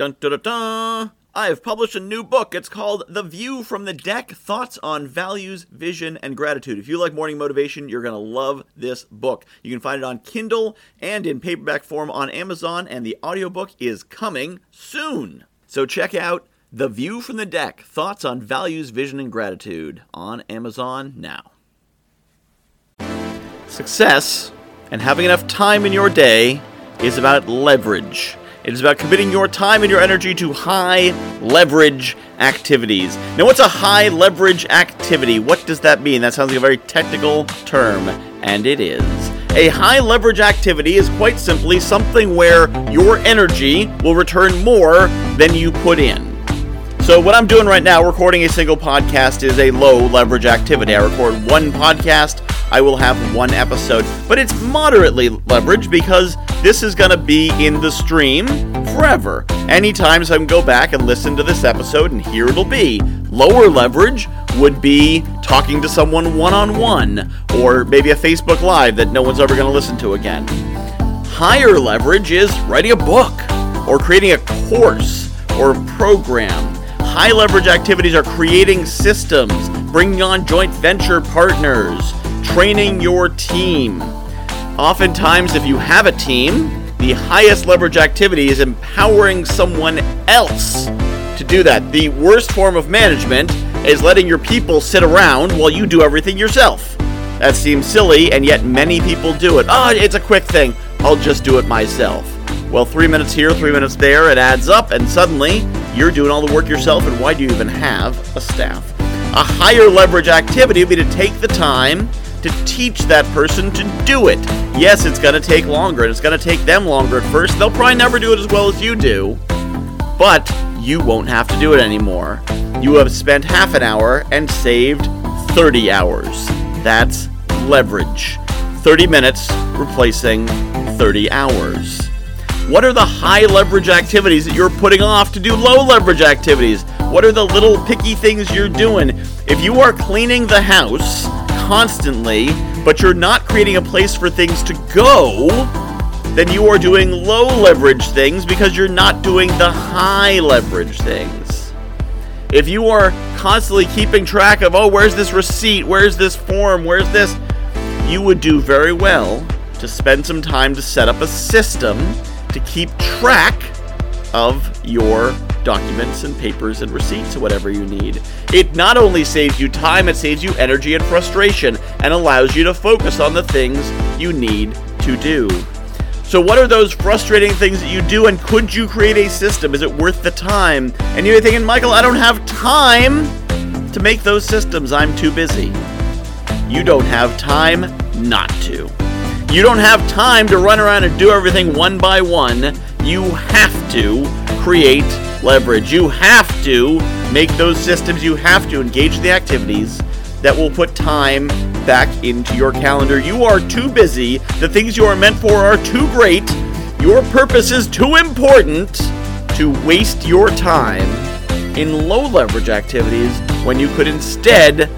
Dun dun dun dun! I have published a new book. It's called The View from the Deck Thoughts on Values, Vision, and Gratitude. If you like morning motivation, you're going to love this book. You can find it on Kindle and in paperback form on Amazon, and the audiobook is coming soon. So check out The View from the Deck Thoughts on Values, Vision, and Gratitude on Amazon now. Success and having enough time in your day is about leverage. It is about committing your time and your energy to high leverage activities. Now, what's a high leverage activity? What does that mean? That sounds like a very technical term, and it is. A high leverage activity is quite simply something where your energy will return more than you put in. So, what I'm doing right now, recording a single podcast, is a low leverage activity. I record one podcast, I will have one episode, but it's moderately leveraged because this is going to be in the stream forever. Anytime so I can go back and listen to this episode, and here it'll be. Lower leverage would be talking to someone one on one, or maybe a Facebook Live that no one's ever going to listen to again. Higher leverage is writing a book, or creating a course, or a program. High leverage activities are creating systems, bringing on joint venture partners, training your team. Oftentimes, if you have a team, the highest leverage activity is empowering someone else to do that. The worst form of management is letting your people sit around while you do everything yourself. That seems silly, and yet many people do it. Oh, it's a quick thing. I'll just do it myself. Well, three minutes here, three minutes there, it adds up, and suddenly you're doing all the work yourself, and why do you even have a staff? A higher leverage activity would be to take the time to teach that person to do it. Yes, it's going to take longer, and it's going to take them longer at first. They'll probably never do it as well as you do, but you won't have to do it anymore. You have spent half an hour and saved 30 hours. That's leverage. 30 minutes replacing 30 hours. What are the high leverage activities that you're putting off to do low leverage activities? What are the little picky things you're doing? If you are cleaning the house constantly, but you're not creating a place for things to go, then you are doing low leverage things because you're not doing the high leverage things. If you are constantly keeping track of, oh, where's this receipt? Where's this form? Where's this? You would do very well to spend some time to set up a system to keep track of your documents and papers and receipts or whatever you need. It not only saves you time, it saves you energy and frustration and allows you to focus on the things you need to do. So, what are those frustrating things that you do, and could you create a system? Is it worth the time? And you're thinking, Michael, I don't have time to make those systems. I'm too busy. You don't have time not to. You don't have time to run around and do everything one by one. You have to create leverage. You have to make those systems. You have to engage the activities that will put time back into your calendar. You are too busy. The things you are meant for are too great. Your purpose is too important to waste your time in low leverage activities when you could instead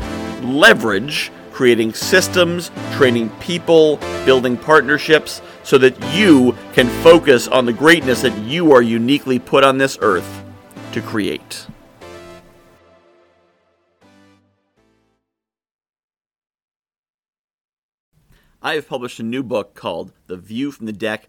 leverage creating systems, training people, building partnerships so that you can focus on the greatness that you are uniquely put on this earth to create. I have published a new book called The View from the Deck